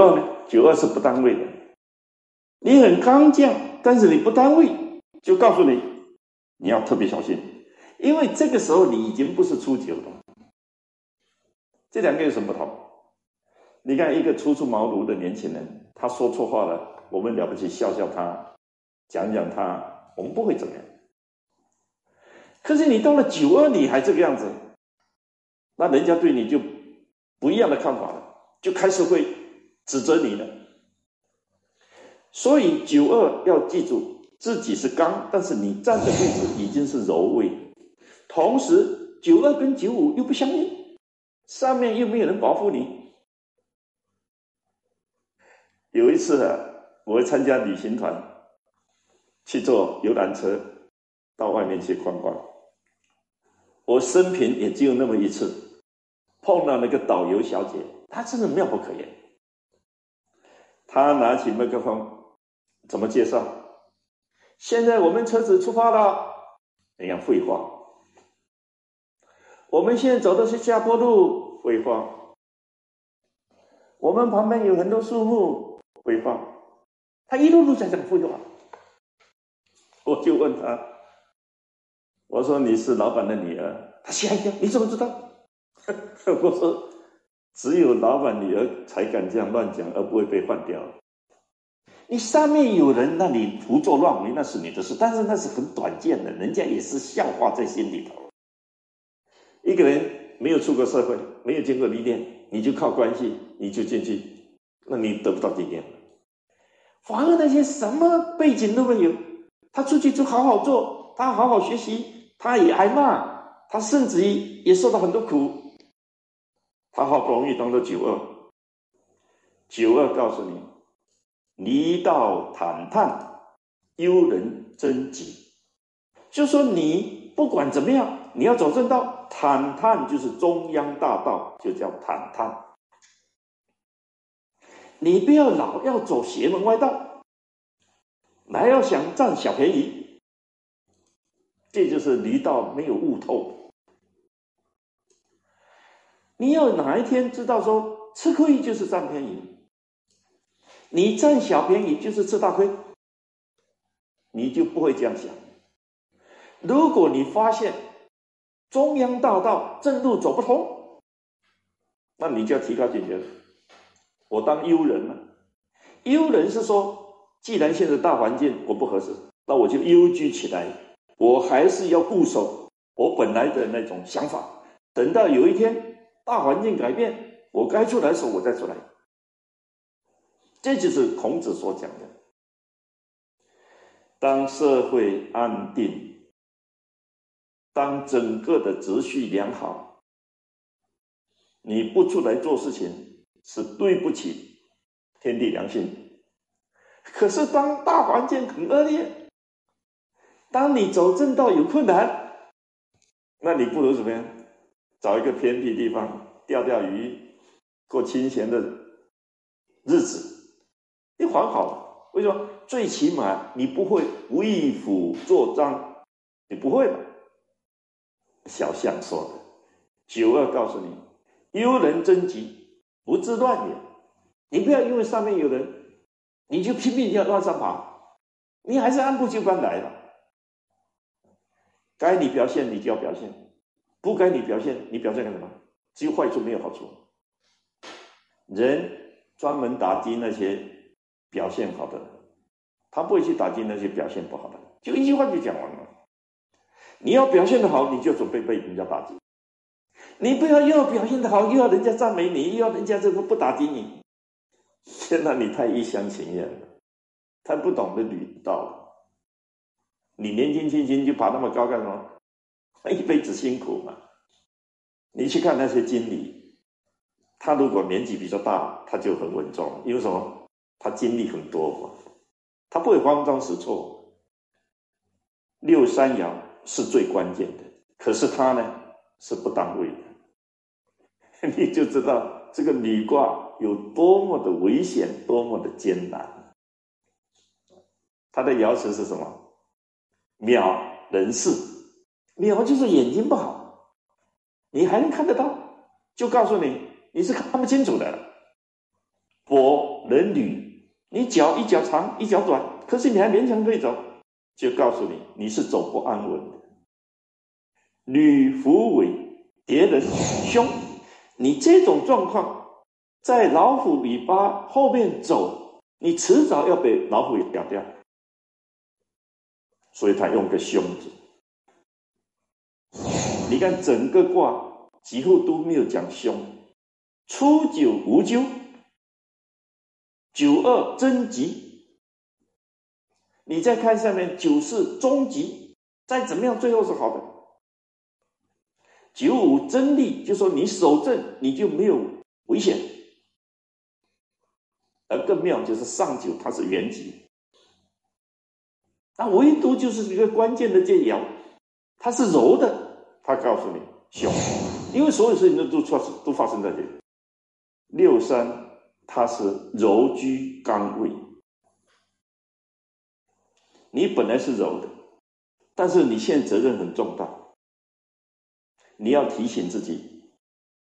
二呢？九二是不单位的，你很刚强，但是你不单位，就告诉你你要特别小心，因为这个时候你已经不是初九了。这两个有什么不同？你看一个初出茅庐的年轻人，他说错话了，我们了不起笑笑他，讲讲他，我们不会怎么样。可是你到了九二，你还这个样子，那人家对你就不一样的看法了，就开始会指责你了。所以九二要记住自己是刚，但是你站的位置已经是柔位，同时九二跟九五又不相应，上面又没有人保护你。有一次啊，我参加旅行团，去坐游览车到外面去逛逛。我生平也只有那么一次，碰到那个导游小姐，她真的妙不可言。他拿起麦克风，怎么介绍？现在我们车子出发了，哎呀，废话。我们现在走的是下坡路，废话。我们旁边有很多树木，废话。他一路路在讲废话，我就问他。我说你是老板的女儿，他吓一跳，你怎么知道？我说只有老板女儿才敢这样乱讲，而不会被换掉。你上面有人，那你胡作乱为那是你的事，但是那是很短见的，人家也是笑话在心里头。一个人没有出过社会，没有经过历练，你就靠关系，你就进去，那你得不到历练。反而那些什么背景都没有，他出去就好好做，他好好学习。他也挨骂，他甚至于也受到很多苦。他好不容易当了九二，九二告诉你：离道坦坦，幽人真吉。就说你不管怎么样，你要走正道，坦坦就是中央大道，就叫坦坦。你不要老要走邪门歪道，还要想占小便宜。这就是离道没有悟透。你要哪一天知道说吃亏就是占便宜，你占小便宜就是吃大亏，你就不会这样想。如果你发现中央大道正路走不通，那你就要提高警觉。我当优人了，优人是说，既然现在大环境我不合适，那我就优居起来。我还是要固守我本来的那种想法，等到有一天大环境改变，我该出来的时候我再出来。这就是孔子所讲的：当社会安定，当整个的秩序良好，你不出来做事情是对不起天地良心。可是当大环境很恶劣，当你走正道有困难，那你不如怎么样？找一个偏僻地方钓钓鱼，过清闲的日子，你还好。为什么？最起码你不会为虎作伥，你不会吧？小象说的。九二告诉你：幽人真吉，不自乱也。你不要因为上面有人，你就拼命要往上爬，你还是按部就班来了。该你表现，你就要表现；不该你表现，你表现干什么？只有坏处，没有好处。人专门打击那些表现好的，他不会去打击那些表现不好的。就一句话就讲完了。你要表现的好，你就准备被人家打击；你不要又要表现的好，又要人家赞美你，又要人家这个不打击你。现在你太一厢情愿了，太不懂得礼道了。你年轻轻轻就爬那么高干什么？他一辈子辛苦嘛。你去看那些经理，他如果年纪比较大，他就很稳重，因为什么？他经历很多嘛，他不会慌张失措。六三爻是最关键的，可是他呢是不当位的，你就知道这个女卦有多么的危险，多么的艰难。他的爻辞是什么？渺人事，渺就是眼睛不好，你还能看得到，就告诉你你是看不清楚的。佛人女，你脚一脚长一脚短，可是你还勉强可以走，就告诉你你是走不安稳的。女虎尾蝶人凶，你这种状况在老虎尾巴后面走，你迟早要被老虎咬掉。所以他用个凶字。你看整个卦几乎都没有讲凶，初九无咎，九二贞吉。你再看下面九四中吉，再怎么样最后是好的。九五真利，就说你守正你就没有危险。而更妙就是上九它是元吉。那唯独就是一个关键的建爻，它是柔的，他告诉你凶，因为所有事情都都发生都发生在这里。六三它是柔居刚位，你本来是柔的，但是你现在责任很重大，你要提醒自己，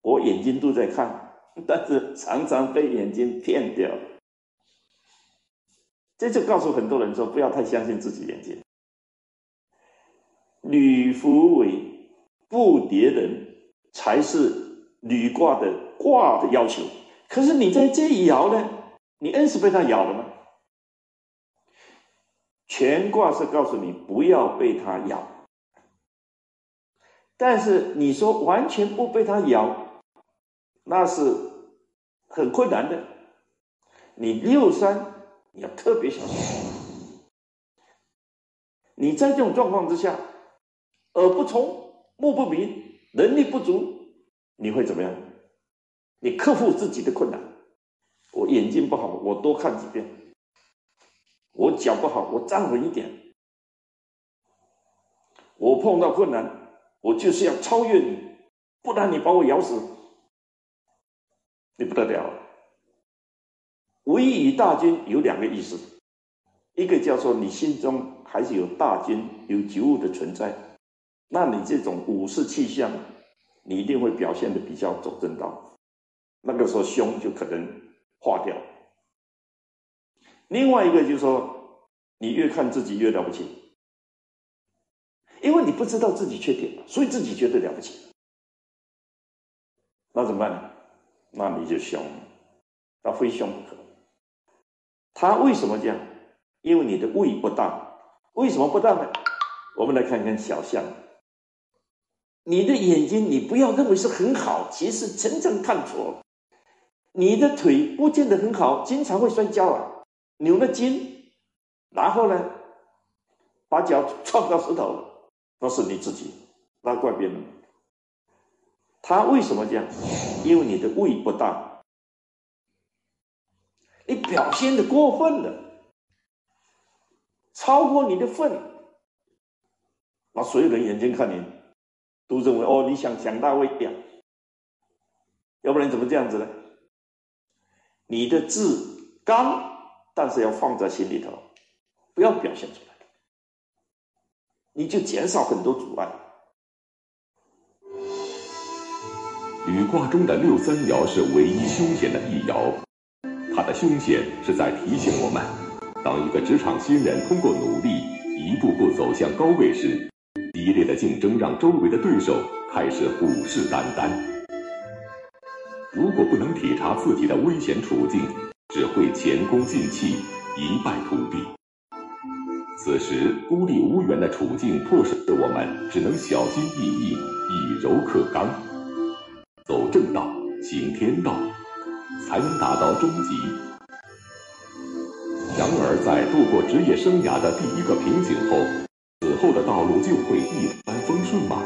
我眼睛都在看，但是常常被眼睛骗掉。这就告诉很多人说，不要太相信自己眼睛。女福为不叠人，才是女卦的卦的要求。可是你在这一爻呢，你硬是被它咬了吗？全卦是告诉你不要被它咬，但是你说完全不被它咬，那是很困难的。你六三。你要特别小心。你在这种状况之下，而不从，目不明，能力不足，你会怎么样？你克服自己的困难。我眼睛不好，我多看几遍；我脚不好，我站稳一点。我碰到困难，我就是要超越你，不然你把我咬死，你不得了。唯以大军有两个意思，一个叫做你心中还是有大军有觉悟的存在，那你这种武士气象，你一定会表现的比较走正道，那个时候凶就可能化掉。另外一个就是说，你越看自己越了不起，因为你不知道自己缺点，所以自己觉得了不起，那怎么办呢？那你就凶，那非凶不可。他为什么这样？因为你的胃不大，为什么不大呢？我们来看看小象。你的眼睛，你不要认为是很好，其实真正看错。你的腿不见得很好，经常会摔跤啊，扭了筋，然后呢，把脚撞到石头了，那是你自己，那怪别人。他为什么这样？因为你的胃不大。你表现的过分了，超过你的份，那所有人眼睛看你，都认为哦，你想强大威呀，要不然怎么这样子呢？你的字刚，但是要放在心里头，不要表现出来，你就减少很多阻碍。禹卦中的六三爻是唯一凶险的一爻。它的凶险是在提醒我们，当一个职场新人通过努力一步步走向高位时，激烈的竞争让周围的对手开始虎视眈眈。如果不能体察自己的危险处境，只会前功尽弃，一败涂地。此时孤立无援的处境迫使我们只能小心翼翼，以柔克刚，走正道，行天道。才能达到终极。然而，在度过职业生涯的第一个瓶颈后，后的道路就会一帆风顺吗